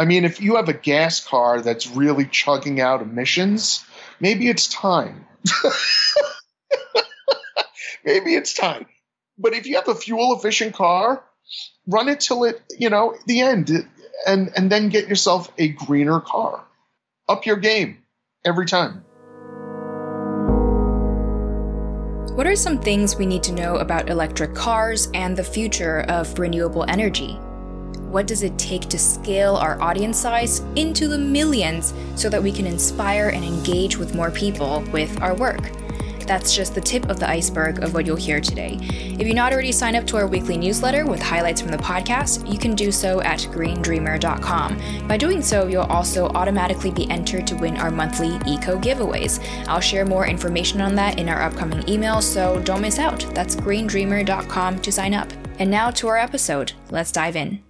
I mean, if you have a gas car that's really chugging out emissions, maybe it's time. maybe it's time. But if you have a fuel efficient car, run it till it, you know, the end and and then get yourself a greener car. Up your game every time. What are some things we need to know about electric cars and the future of renewable energy? What does it take to scale our audience size into the millions so that we can inspire and engage with more people with our work? That's just the tip of the iceberg of what you'll hear today. If you're not already signed up to our weekly newsletter with highlights from the podcast, you can do so at greendreamer.com. By doing so, you'll also automatically be entered to win our monthly eco giveaways. I'll share more information on that in our upcoming email, so don't miss out. That's greendreamer.com to sign up. And now to our episode. Let's dive in.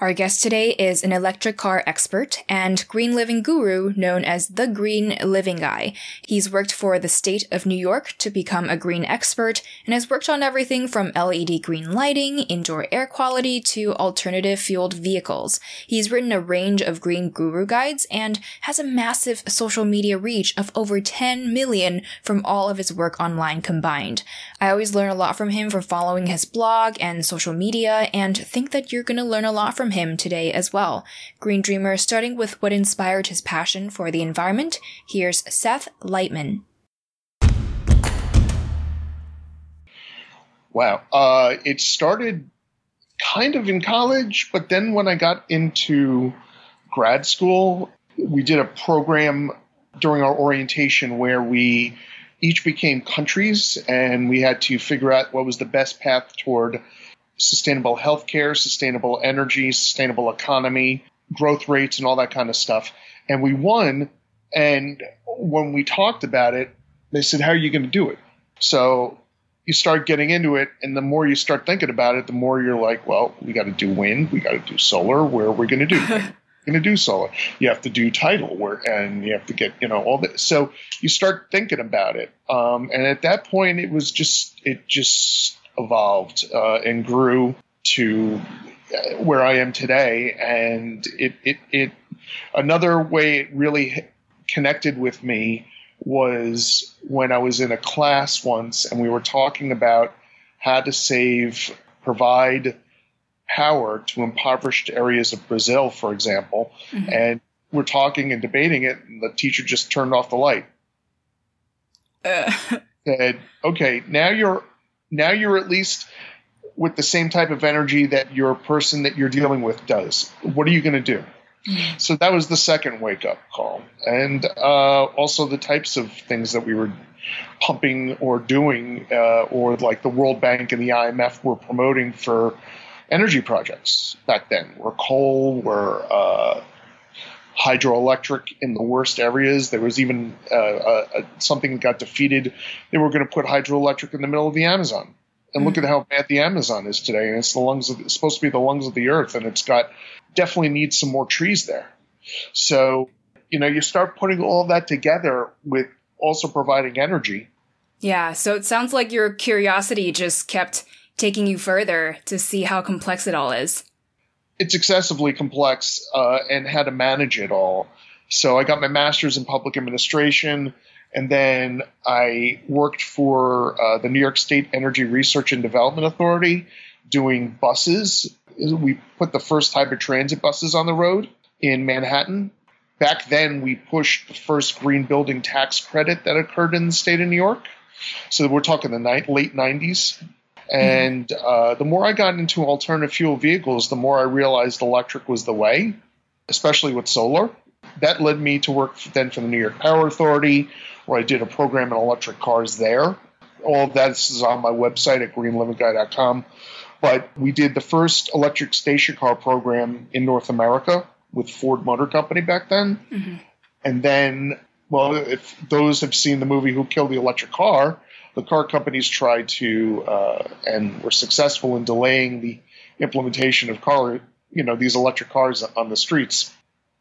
Our guest today is an electric car expert and green living guru known as the Green Living Guy. He's worked for the state of New York to become a green expert and has worked on everything from LED green lighting, indoor air quality, to alternative fueled vehicles. He's written a range of green guru guides and has a massive social media reach of over 10 million from all of his work online combined. I always learn a lot from him for following his blog and social media and think that you're going to learn a lot from him today as well. Green Dreamer, starting with what inspired his passion for the environment, here's Seth Leitman. Wow. Uh, it started kind of in college, but then when I got into grad school, we did a program during our orientation where we each became countries and we had to figure out what was the best path toward sustainable healthcare, sustainable energy, sustainable economy, growth rates, and all that kind of stuff. And we won. And when we talked about it, they said, How are you going to do it? So you start getting into it, and the more you start thinking about it, the more you're like, Well, we got to do wind, we got to do solar. Where are we going to do? going to do solar. You have to do title work, and you have to get you know all this. So you start thinking about it, um, and at that point, it was just it just evolved uh, and grew to uh, where I am today. And it, it, it, another way it really connected with me was when I was in a class once and we were talking about how to save, provide power to impoverished areas of Brazil, for example. Mm-hmm. And we're talking and debating it, and the teacher just turned off the light. Uh. Said, okay, now you're now you're at least with the same type of energy that your person that you're dealing with does. What are you going to do? Mm-hmm. So that was the second wake up call. And uh, also the types of things that we were pumping or doing, uh, or like the World Bank and the IMF were promoting for energy projects back then, were coal, were uh, hydroelectric in the worst areas. There was even uh, something that got defeated. They were going to put hydroelectric in the middle of the Amazon. And look mm. at how bad the Amazon is today. And it's the lungs of, it's supposed to be the lungs of the earth, and it's got definitely needs some more trees there. So, you know, you start putting all that together with also providing energy. Yeah. So it sounds like your curiosity just kept taking you further to see how complex it all is. It's excessively complex uh, and how to manage it all. So I got my master's in public administration, and then I worked for uh, the New York State Energy Research and Development Authority doing buses. We put the first hybrid transit buses on the road in Manhattan. Back then, we pushed the first green building tax credit that occurred in the state of New York. So we're talking the ni- late 90s. And uh, the more I got into alternative fuel vehicles, the more I realized electric was the way, especially with solar. That led me to work then for the New York Power Authority, where I did a program in electric cars there. All of that is on my website at greenlivingguy.com. But we did the first electric station car program in North America with Ford Motor Company back then. Mm-hmm. And then, well, if those have seen the movie Who Killed the Electric Car, the car companies tried to uh, and were successful in delaying the implementation of car, you know, these electric cars on the streets.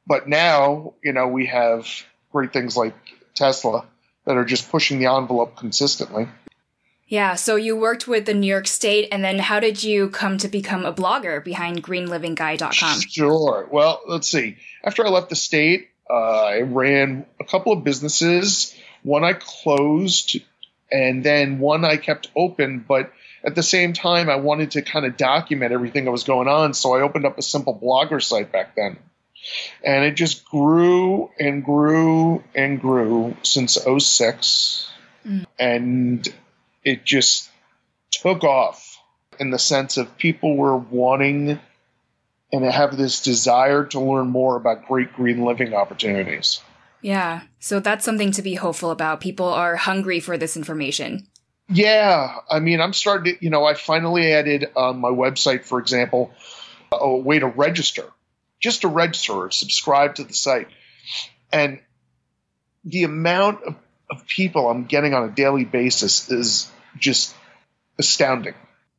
But now, you know, we have great things like Tesla that are just pushing the envelope consistently. Yeah, so you worked with the New York State, and then how did you come to become a blogger behind greenlivingguy.com? Sure. Well, let's see. After I left the state, uh, I ran a couple of businesses. One I closed and then one I kept open, but at the same time, I wanted to kind of document everything that was going on. So I opened up a simple blogger site back then. And it just grew and grew and grew since 06. Mm. And it just took off in the sense of people were wanting and have this desire to learn more about great green living opportunities. Yeah. So that's something to be hopeful about. People are hungry for this information. Yeah. I mean, I'm starting to, you know, I finally added on my website, for example, a way to register, just to register or subscribe to the site. And the amount of, of people I'm getting on a daily basis is just astounding.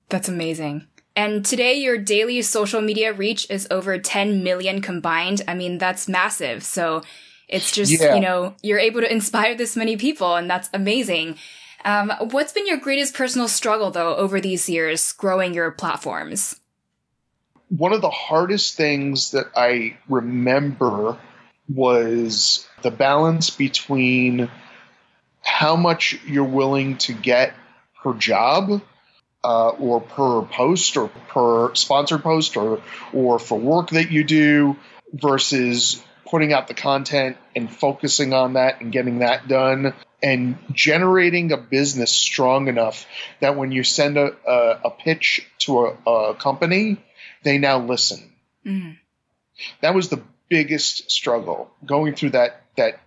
That's amazing. And today, your daily social media reach is over 10 million combined. I mean, that's massive. So it's just, yeah. you know, you're able to inspire this many people, and that's amazing. Um, what's been your greatest personal struggle, though, over these years growing your platforms? One of the hardest things that I remember was the balance between how much you're willing to get per job uh, or per post or per sponsored post or or for work that you do versus putting out the content and focusing on that and getting that done and generating a business strong enough that when you send a, a, a pitch to a, a, company, they now listen. Mm. That was the biggest struggle going through that that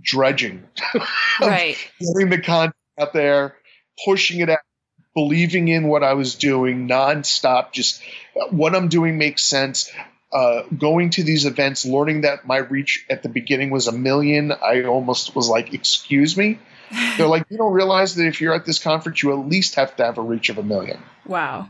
dredging, right? getting the content out there, pushing it out, believing in what I was doing nonstop. Just what I'm doing makes sense uh, going to these events, learning that my reach at the beginning was a million, I almost was like, excuse me. They're like, you don't realize that if you're at this conference, you at least have to have a reach of a million. Wow.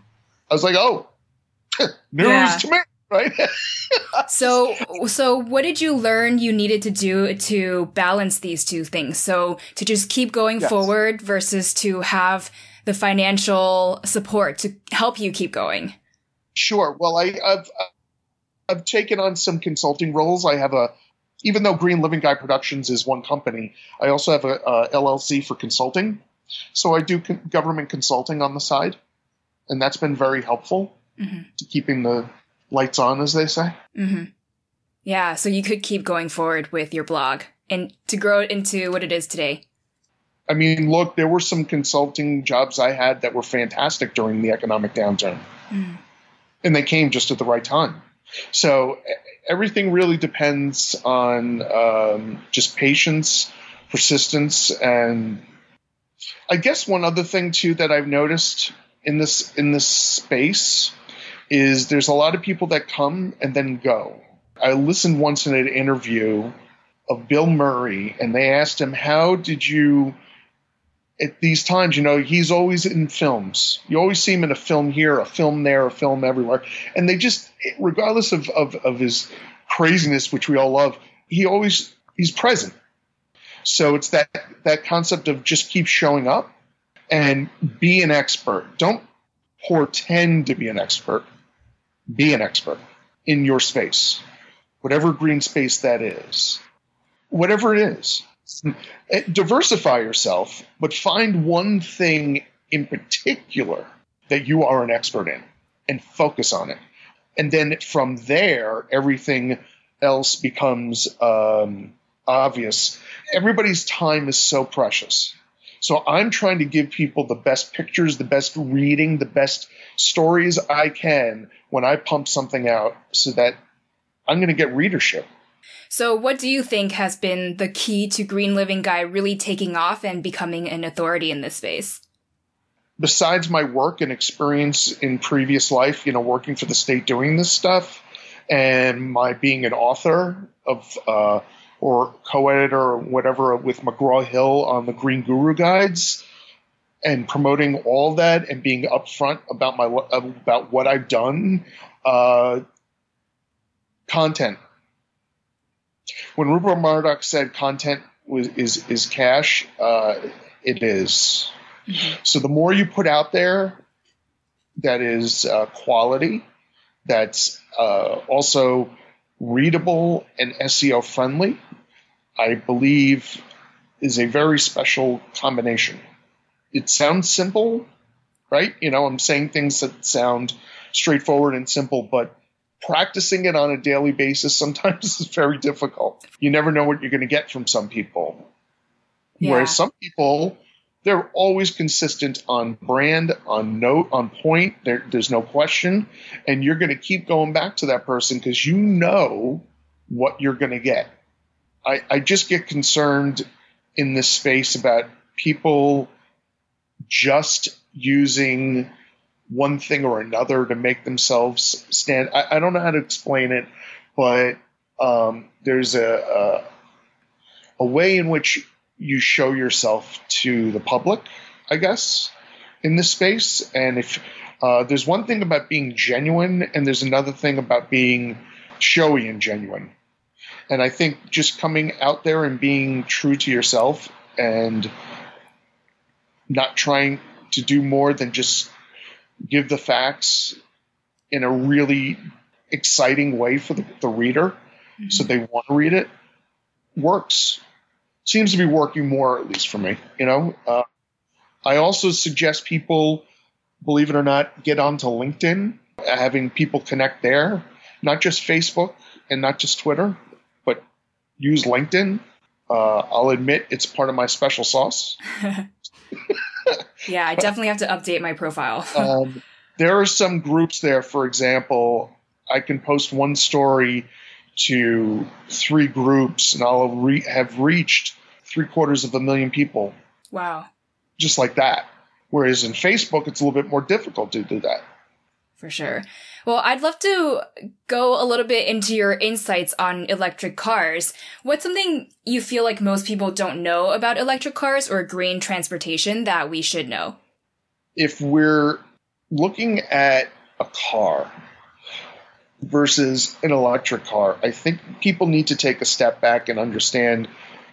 I was like, oh, news yeah. to me. Right. so, so what did you learn you needed to do to balance these two things? So to just keep going yes. forward versus to have the financial support to help you keep going. Sure. Well, I, I've I've taken on some consulting roles. I have a, even though Green Living Guy Productions is one company, I also have a, a LLC for consulting. So I do con- government consulting on the side, and that's been very helpful mm-hmm. to keeping the lights on, as they say. Mm-hmm. Yeah, so you could keep going forward with your blog and to grow it into what it is today. I mean, look, there were some consulting jobs I had that were fantastic during the economic downturn. Mm. And they came just at the right time. So everything really depends on um, just patience, persistence, and I guess one other thing too that I've noticed in this in this space is there's a lot of people that come and then go. I listened once in an interview of Bill Murray, and they asked him, "How did you?" At these times, you know, he's always in films. You always see him in a film here, a film there, a film everywhere, and they just, regardless of of, of his craziness, which we all love, he always he's present. So it's that that concept of just keep showing up and be an expert. Don't pretend to be an expert. Be an expert in your space, whatever green space that is, whatever it is. Diversify yourself, but find one thing in particular that you are an expert in and focus on it. And then from there, everything else becomes um, obvious. Everybody's time is so precious. So I'm trying to give people the best pictures, the best reading, the best stories I can when I pump something out so that I'm going to get readership. So, what do you think has been the key to Green Living Guy really taking off and becoming an authority in this space? Besides my work and experience in previous life, you know, working for the state doing this stuff, and my being an author of uh, or co-editor or whatever with McGraw Hill on the Green Guru guides and promoting all that and being upfront about my about what I've done. Uh, content. When Rupert Murdoch said content was is is cash, uh, it is. Mm-hmm. So the more you put out there, that is uh, quality, that's uh, also readable and SEO friendly, I believe is a very special combination. It sounds simple, right? You know, I'm saying things that sound straightforward and simple, but practicing it on a daily basis sometimes is very difficult. You never know what you're going to get from some people. Yeah. Whereas some people they're always consistent on brand, on note, on point. There, there's no question. And you're going to keep going back to that person because you know what you're going to get. I, I just get concerned in this space about people just using one thing or another to make themselves stand. I, I don't know how to explain it, but um, there's a, a a way in which you show yourself to the public, I guess, in this space. And if uh, there's one thing about being genuine, and there's another thing about being showy and genuine. And I think just coming out there and being true to yourself and not trying to do more than just give the facts in a really exciting way for the, the reader mm-hmm. so they want to read it works seems to be working more, at least for me. You know, uh, I also suggest people, believe it or not, get onto LinkedIn, having people connect there, not just Facebook and not just Twitter, but use LinkedIn. Uh, I'll admit it's part of my special sauce. yeah, I definitely have to update my profile. um, there are some groups there, for example, I can post one story to three groups, and I'll re- have reached three quarters of a million people. Wow. Just like that. Whereas in Facebook, it's a little bit more difficult to do that. For sure. Well, I'd love to go a little bit into your insights on electric cars. What's something you feel like most people don't know about electric cars or green transportation that we should know? If we're looking at a car, versus an electric car. I think people need to take a step back and understand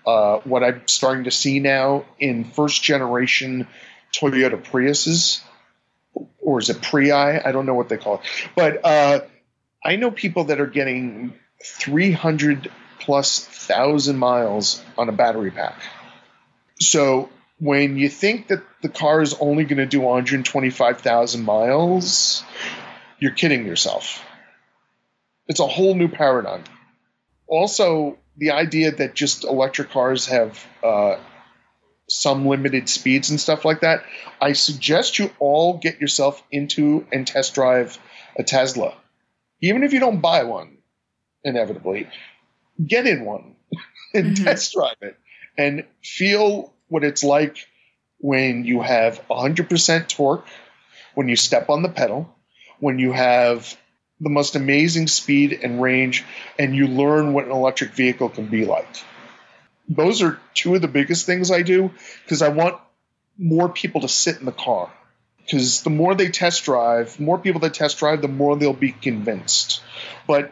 uh, what I'm starting to see now in first generation Toyota Priuses, or is it Prii? I don't know what they call it. But uh, I know people that are getting 300 plus thousand miles on a battery pack. So when you think that the car is only going to do 125,000 miles, you're kidding yourself it's a whole new paradigm. Also, the idea that just electric cars have uh, some limited speeds and stuff like that, I suggest you all get yourself into and test drive a Tesla. Even if you don't buy one, inevitably, get in one and mm-hmm. test drive it and feel what it's like when you have 100% torque, when you step on the pedal, when you have the most amazing speed and range, and you learn what an electric vehicle can be like. Those are two of the biggest things I do because I want more people to sit in the car. Because the more they test drive, more people that test drive, the more they'll be convinced. But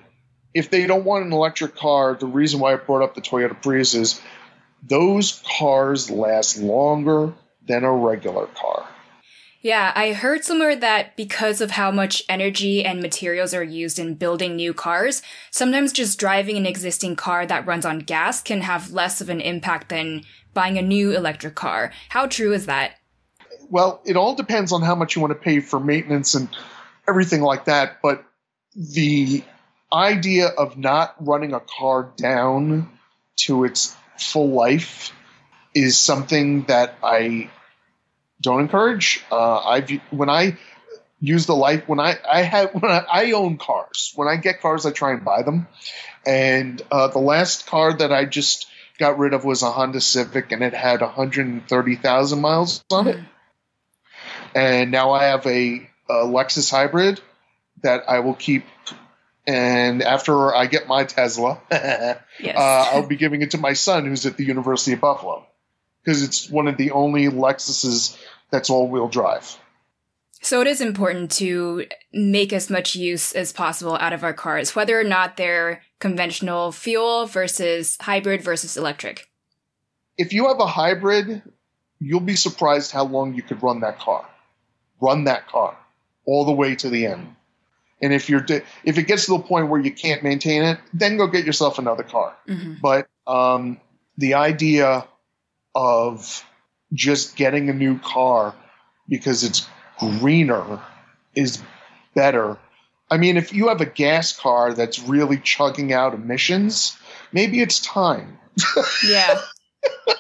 if they don't want an electric car, the reason why I brought up the Toyota Prius is those cars last longer than a regular car. Yeah, I heard somewhere that because of how much energy and materials are used in building new cars, sometimes just driving an existing car that runs on gas can have less of an impact than buying a new electric car. How true is that? Well, it all depends on how much you want to pay for maintenance and everything like that, but the idea of not running a car down to its full life is something that I don't encourage. Uh, I've when I use the life when I I have when I, I, own cars. When I get cars, I try and buy them. And uh, the last car that I just got rid of was a Honda Civic, and it had 130,000 miles on it. And now I have a, a Lexus hybrid that I will keep and after I get my Tesla, yes. uh, I'll be giving it to my son who's at the University of Buffalo because it's one of the only Lexuses that's all wheel drive. So it is important to make as much use as possible out of our cars, whether or not they're conventional fuel versus hybrid versus electric. If you have a hybrid, you'll be surprised how long you could run that car. Run that car all the way to the end. And if you're if it gets to the point where you can't maintain it, then go get yourself another car. Mm-hmm. But um, the idea of just getting a new car because it's greener is better. I mean, if you have a gas car that's really chugging out emissions, maybe it's time. Yeah.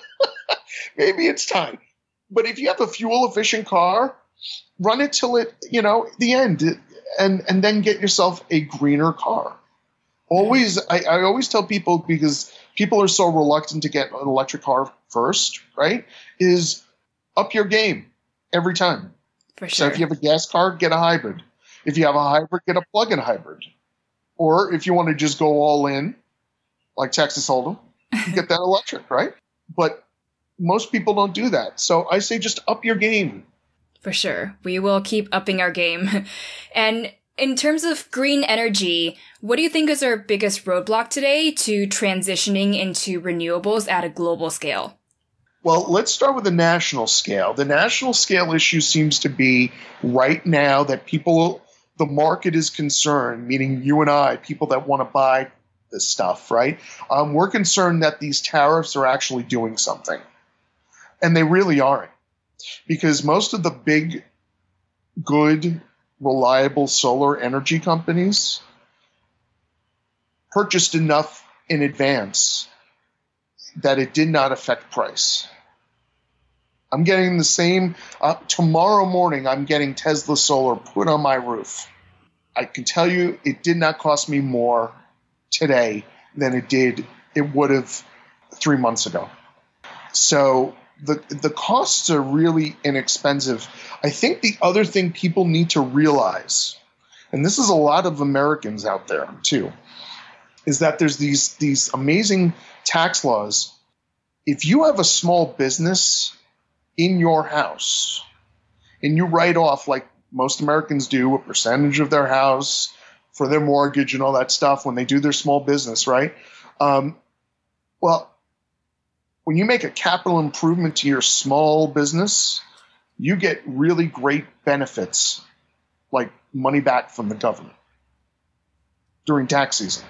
maybe it's time. But if you have a fuel efficient car, run it till it, you know, the end and and then get yourself a greener car. Always, I, I always tell people because people are so reluctant to get an electric car first, right? Is up your game every time. For sure. So if you have a gas car, get a hybrid. If you have a hybrid, get a plug-in hybrid. Or if you want to just go all in, like Texas Hold'em, get that electric, right? But most people don't do that. So I say just up your game. For sure. We will keep upping our game. and in terms of green energy, what do you think is our biggest roadblock today to transitioning into renewables at a global scale? Well, let's start with the national scale. The national scale issue seems to be right now that people, the market is concerned, meaning you and I, people that want to buy this stuff, right? Um, we're concerned that these tariffs are actually doing something. And they really aren't because most of the big, good, reliable solar energy companies purchased enough in advance that it did not affect price. I'm getting the same uh, tomorrow morning. I'm getting Tesla solar put on my roof. I can tell you, it did not cost me more today than it did. It would have three months ago. So the the costs are really inexpensive. I think the other thing people need to realize, and this is a lot of Americans out there too, is that there's these these amazing tax laws. If you have a small business in your house and you write off like most Americans do a percentage of their house for their mortgage and all that stuff when they do their small business, right? Um, well, when you make a capital improvement to your small business, you get really great benefits like money back from the government during tax season,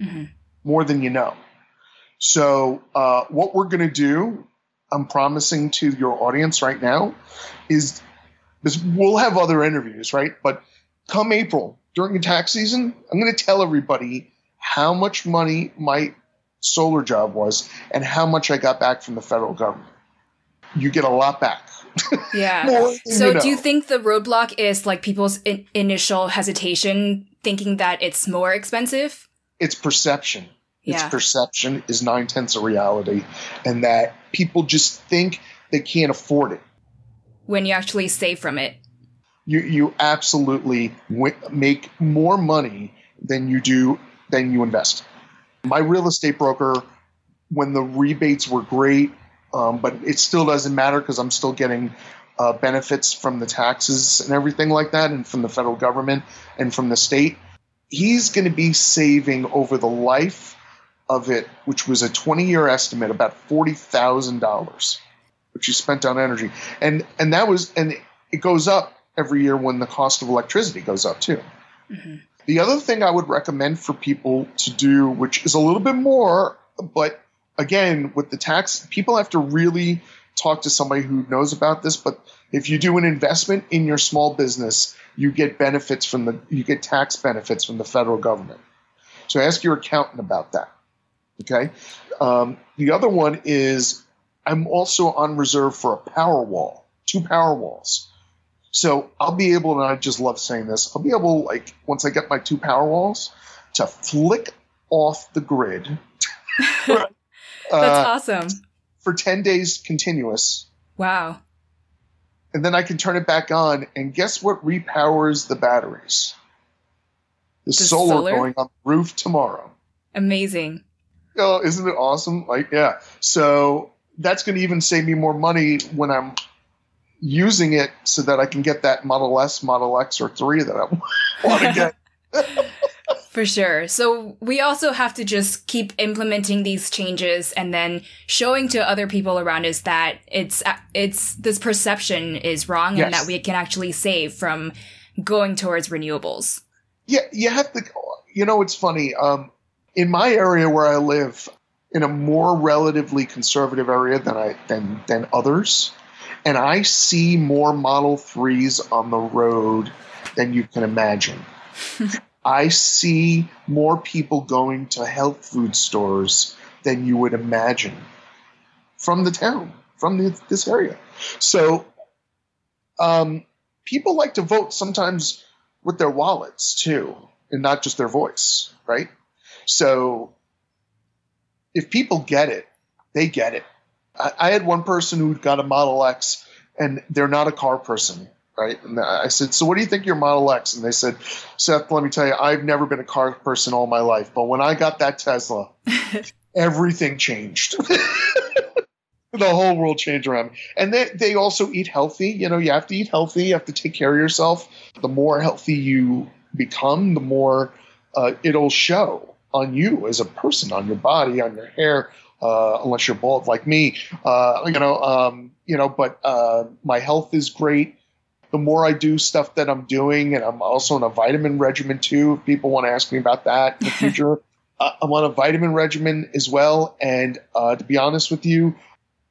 mm-hmm. more than you know. So, uh, what we're going to do, I'm promising to your audience right now, is, is we'll have other interviews, right? But come April, during the tax season, I'm going to tell everybody how much money my solar job was and how much I got back from the federal government. You get a lot back. Yeah. so you know. do you think the roadblock is like people's in- initial hesitation thinking that it's more expensive? It's perception. Yeah. It's perception is nine tenths of reality, and that people just think they can't afford it. When you actually save from it. You you absolutely w- make more money than you do than you invest. My real estate broker, when the rebates were great, um, but it still doesn't matter because I'm still getting uh, benefits from the taxes and everything like that, and from the federal government and from the state. He's going to be saving over the life of it, which was a 20 year estimate, about $40,000, which he spent on energy. And, and that was, and it goes up every year when the cost of electricity goes up too. Mm-hmm. The other thing I would recommend for people to do, which is a little bit more, but again, with the tax, people have to really talk to somebody who knows about this. But if you do an investment in your small business, you get benefits from the, you get tax benefits from the federal government. So ask your accountant about that. Okay. Um, the other one is I'm also on reserve for a power wall, two power walls. So I'll be able, and I just love saying this, I'll be able, like, once I get my two power walls, to flick off the grid. That's uh, awesome. For 10 days continuous. Wow. And then I can turn it back on, and guess what repowers the batteries? The, the solar, solar going on the roof tomorrow. Amazing. Oh, isn't it awesome? Like, yeah. So that's going to even save me more money when I'm using it so that I can get that Model S, Model X, or 3 that I want to get. For sure. So we also have to just keep implementing these changes and then showing to other people around us that it's it's this perception is wrong yes. and that we can actually save from going towards renewables. Yeah, you have to. You know, it's funny. Um, in my area where I live, in a more relatively conservative area than I than than others, and I see more Model 3s on the road than you can imagine. I see more people going to health food stores than you would imagine from the town, from the, this area. So, um, people like to vote sometimes with their wallets too, and not just their voice, right? So if people get it, they get it. I, I had one person who got a Model X and they're not a car person, right? And I said, So what do you think your Model X? And they said, Seth, let me tell you, I've never been a car person all my life, but when I got that Tesla, everything changed. the whole world changed around me. And they, they also eat healthy. You know, you have to eat healthy, you have to take care of yourself. The more healthy you become, the more uh, it'll show on you as a person, on your body, on your hair, uh, unless you're bald like me. Uh, you know, um, you know, but uh, my health is great. The more I do stuff that I'm doing, and I'm also on a vitamin regimen too. If people want to ask me about that in the future, uh, I'm on a vitamin regimen as well. And uh, to be honest with you,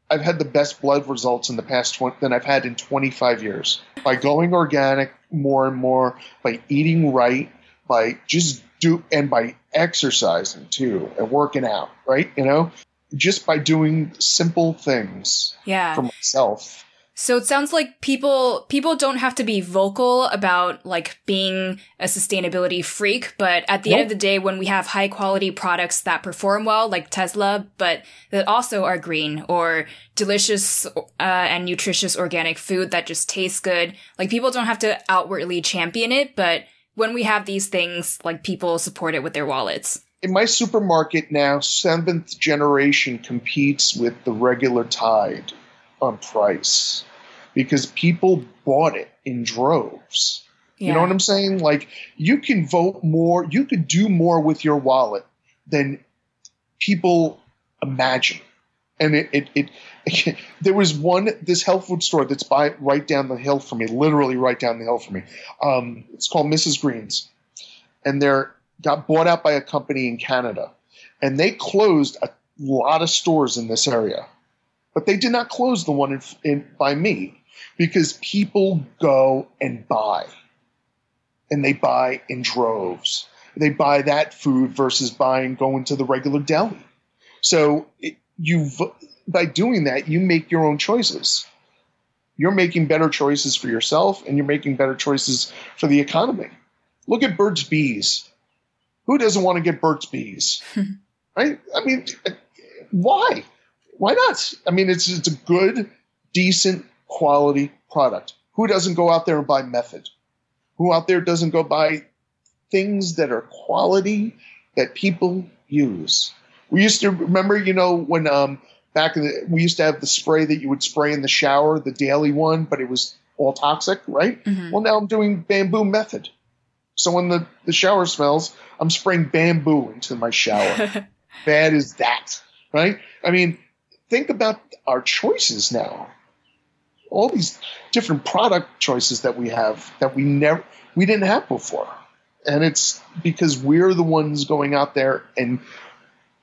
I've had the best blood results in the past 20 than I've had in 25 years by going organic more and more, by eating right, by just do and by exercising too and working out, right? You know, just by doing simple things yeah. for myself. So it sounds like people people don't have to be vocal about like being a sustainability freak, but at the nope. end of the day when we have high quality products that perform well like Tesla, but that also are green or delicious uh, and nutritious organic food that just tastes good, like people don't have to outwardly champion it, but when we have these things, like people support it with their wallets. In my supermarket now, seventh generation competes with the regular Tide on price because people bought it in droves. Yeah. You know what I'm saying? Like you can vote more, you could do more with your wallet than people imagine. And it, it, it there was one this health food store that's by right down the hill from me, literally right down the hill from me. Um, it's called Mrs. Green's, and they're got bought out by a company in Canada, and they closed a lot of stores in this area, but they did not close the one in, in by me because people go and buy, and they buy in droves. They buy that food versus buying going to the regular deli. So you by doing that, you make your own choices. You're making better choices for yourself and you're making better choices for the economy. Look at Burt's Bees. Who doesn't want to get Burt's Bees? right? I mean, why? Why not? I mean, it's, it's a good, decent quality product. Who doesn't go out there and buy method? Who out there doesn't go buy things that are quality that people use? We used to remember, you know, when um, back in the, we used to have the spray that you would spray in the shower, the daily one, but it was all toxic, right? Mhm. Well, now I'm doing bamboo method. So when the, the shower smells, I'm spraying bamboo into my shower. Bad is that, right? I mean, think about our choices now. All these different product choices that we have that we never we didn't have before. And it's because we're the ones going out there and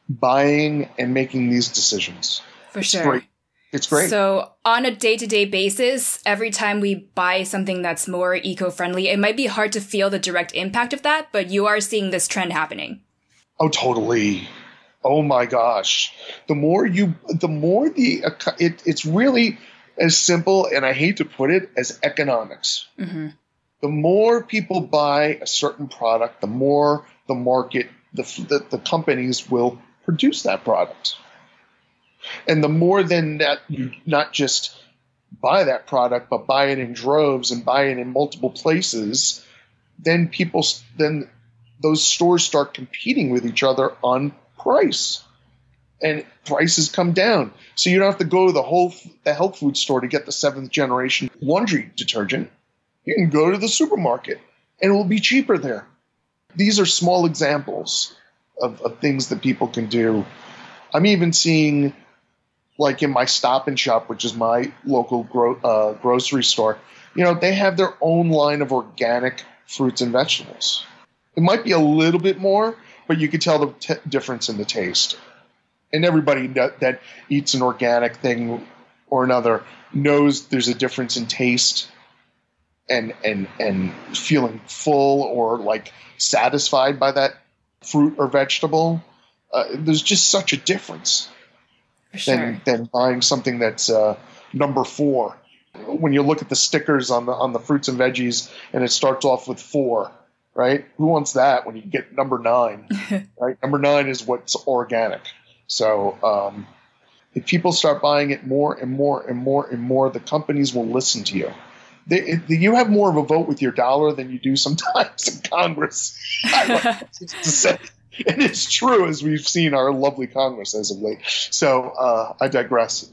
buying and making these decisions. For It's sure. great. It's great. So, on a day to day basis, every time we buy something that's more eco friendly, it might be hard to feel the direct impact of that, but you are seeing this trend happening. Oh, totally. Oh my gosh. The more you, the more the, it, it's really as simple, and I hate to put it, as economics. hmm The more people buy a certain product, the more the market, the, the, the companies will produce that product. And the more than that you not just buy that product, but buy it in droves and buy it in multiple places, then people, then those stores start competing with each other on price. And prices come down. So you don't have to go to the whole the health food store to get the seventh generation laundry detergent. You can go to the supermarket and it will be cheaper there. These are small examples of, of things that people can do. I'm even seeing, like in my Stop and Shop, which is my local gro- uh, grocery store, you know, they have their own line of organic fruits and vegetables. It might be a little bit more, but you could tell the t- difference in the taste. And everybody that, that eats an organic thing or another knows there's a difference in taste and and and feeling full or like satisfied by that fruit or vegetable. Uh, there's just such a difference sure. than than buying something that's uh, number four. When you look at the stickers on the on the fruits and veggies, and it starts off with four, right? Who wants that when you get number nine? right, number nine is what's organic. So um, if people start buying it more and more and more and more, the companies will listen to you. They, it, you have more of a vote with your dollar than you do sometimes in Congress. I like to say. And it's true, as we've seen our lovely Congress as of late. So uh, I digress.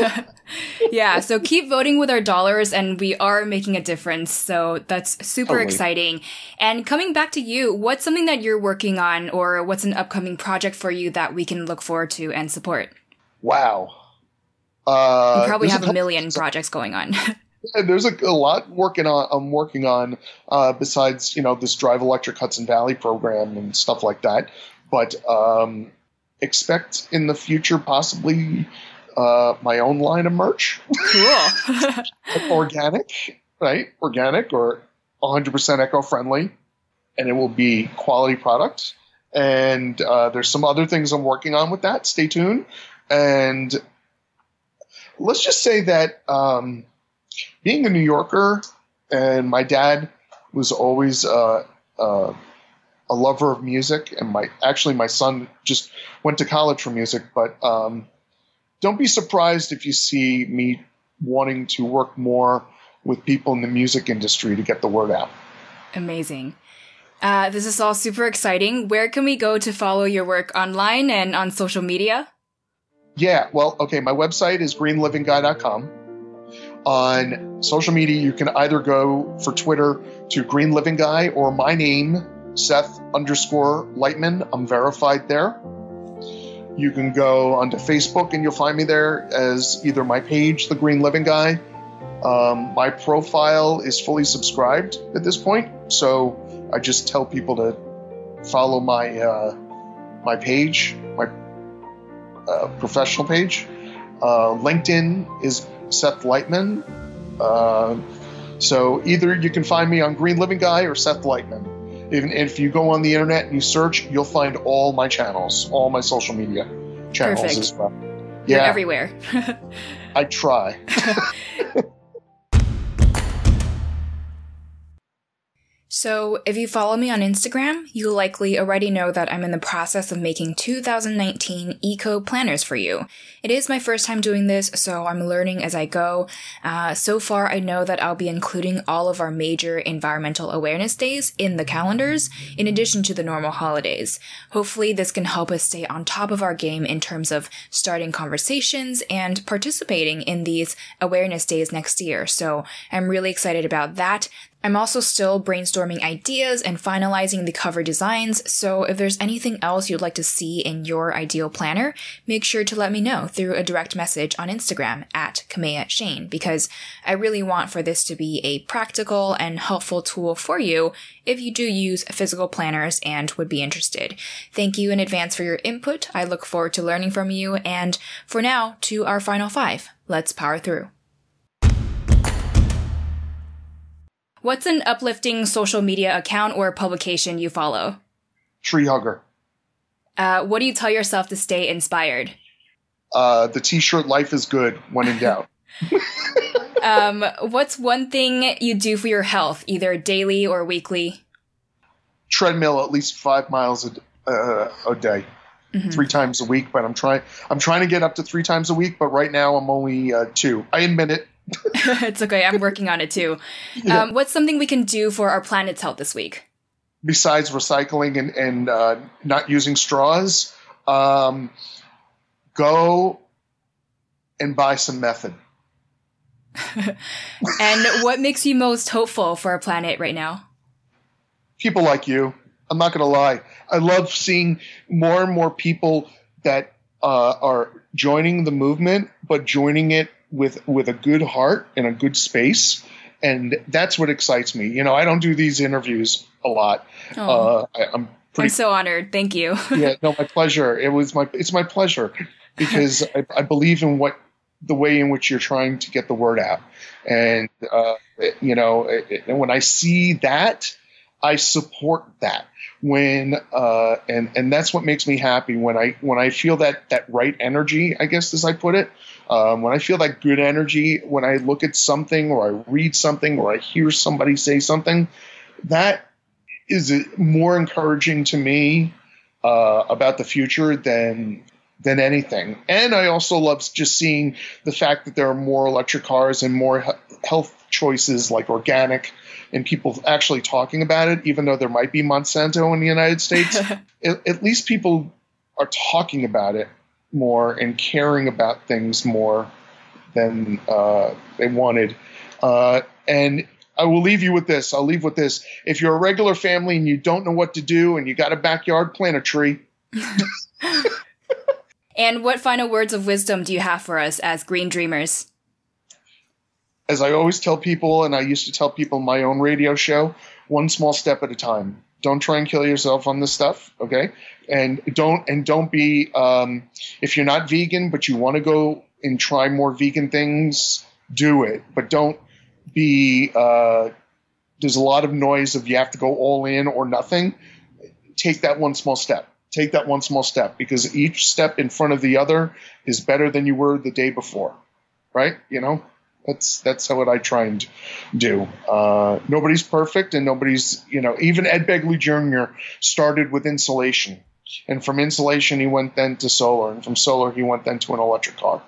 yeah, so keep voting with our dollars, and we are making a difference. So that's super Totally. exciting. And coming back to you, what's something that you're working on, or what's an upcoming project for you that we can look forward to and support? wow. Uh, You probably have a million projects going on. Yeah, there's a, a lot working on. I'm working on uh, besides you know this Drive Electric Hudson Valley program and stuff like that. But um, expect in the future possibly uh, my own line of merch, cool. organic, right? Organic or 100% eco-friendly, and it will be quality product. And uh, there's some other things I'm working on with that. Stay tuned. And let's just say that. Um, being a New Yorker, and my dad was always uh, uh, a lover of music, and my actually my son just went to college for music. But um, don't be surprised if you see me wanting to work more with people in the music industry to get the word out. Amazing. Uh, this is all super exciting. Where can we go to follow your work online and on social media? Yeah, well, okay, my website is greenlivingguy.com. On social media, you can either go for Twitter to Green Living Guy or my name, Seth underscore Leitman. I'm verified there. You can go onto Facebook and you'll find me there as either my page, The Green Living Guy. Um, my profile is fully subscribed at this point, so I just tell people to follow my uh, my page, my uh, professional page. Uh, LinkedIn is Seth Leitman. Uh, so either you can find me on Green Living Guy or Seth Leitman. Even if you go on the internet and you search, you'll find all my channels, all my social media channels Perfect. as well. You're Yeah, everywhere. I try. So, if you follow me on Instagram, you'll likely already know that I'm in the process of making 2019 eco planners for you. It is my first time doing this, so I'm learning as I go. Uh, so far, I know that I'll be including all of our major environmental awareness days in the calendars, in addition to the normal holidays. Hopefully, this can help us stay on top of our game in terms of starting conversations and participating in these awareness days next year. So, I'm really excited about that. I'm also still brainstorming ideas and finalizing the cover designs, so if there's anything else you'd like to see in your ideal planner, make sure to let me know through a direct message on Instagram at Kaméa Chayne, because I really want for this to be a practical and helpful tool for you if you do use physical planners and would be interested. Thank you in advance for your input. I look forward to learning from you, and for now, to our final five. Let's power through. What's an uplifting social media account or publication you follow? TreeHugger. Uh, what do you tell yourself to stay inspired? Uh, the T-shirt "Life is good" when in doubt. um, what's one thing you do for your health, either daily or weekly? Treadmill at least five miles a, uh, a day, mm-hmm. three times a week. But I'm trying. I'm trying to get up to three times a week. But right now I'm only uh, two. I admit it. it's okay. I'm working on it too. Yeah. Um, what's something we can do for our planet's health this week? Besides recycling and, and uh, not using straws, um, go and buy some method. and what makes you most hopeful for our planet right now? People like you. I'm not going to lie. I love seeing more and more people that uh, are joining the movement, but joining it with with a good heart and a good space. And that's what excites me. You know i don't do these interviews a lot. Uh, I, am I'm so honored. Thank you. Yeah no my pleasure. It was my it's my pleasure because I, I, believe in what the way in which you're trying to get the word out. And uh, you know it, when i see that i support that. When uh, and and that's what makes me happy. When I when I feel that that right energy, I guess as I put it, um, when I feel that good energy, when I look at something or I read something or I hear somebody say something, that is more encouraging to me uh, about the future than than anything. And I also love just seeing the fact that there are more electric cars and more health choices like organic and people actually talking about it, even though there might be Monsanto in the United States. at, at least people are talking about it more and caring about things more than uh, they wanted. Uh, and I will leave you with this. I'll leave with this. If you're a regular family and you don't know what to do and you got a backyard, plant a tree. and what final words of wisdom do you have for us as green dreamers? As I always tell people, and I used to tell people my own radio show, one small step at a time. Don't try and kill yourself on this stuff, okay? And don't and don't be um, if you're not vegan but you want to go and try more vegan things, do it. But don't be. Uh, there's a lot of noise of you have to go all in or nothing. Take that one small step. Take that one small step because each step in front of the other is better than you were the day before, right? You know. That's that's what I try and do. Uh, nobody's perfect, and nobody's you know even Ed Begley Jr. started with insulation, and from insulation he went then to solar, and from solar he went then to an electric car.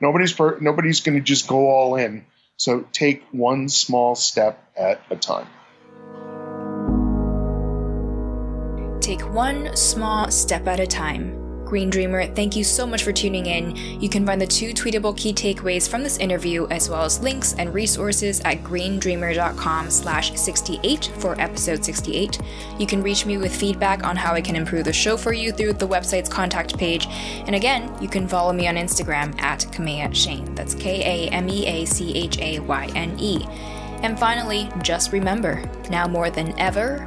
Nobody's per- nobody's going to just go all in. So take one small step at a time. Take one small step at a time. Green Dreamer, thank you so much for tuning in. You can find the two tweetable key takeaways from this interview, as well as links and resources at greendreamer.com slash 68 for episode 68. You can reach me with feedback on how I can improve the show for you through the website's contact page. And again, you can follow me on Instagram at Kaméa Chayne. That's K A M E A C H A Y N E. And finally, just remember now more than ever,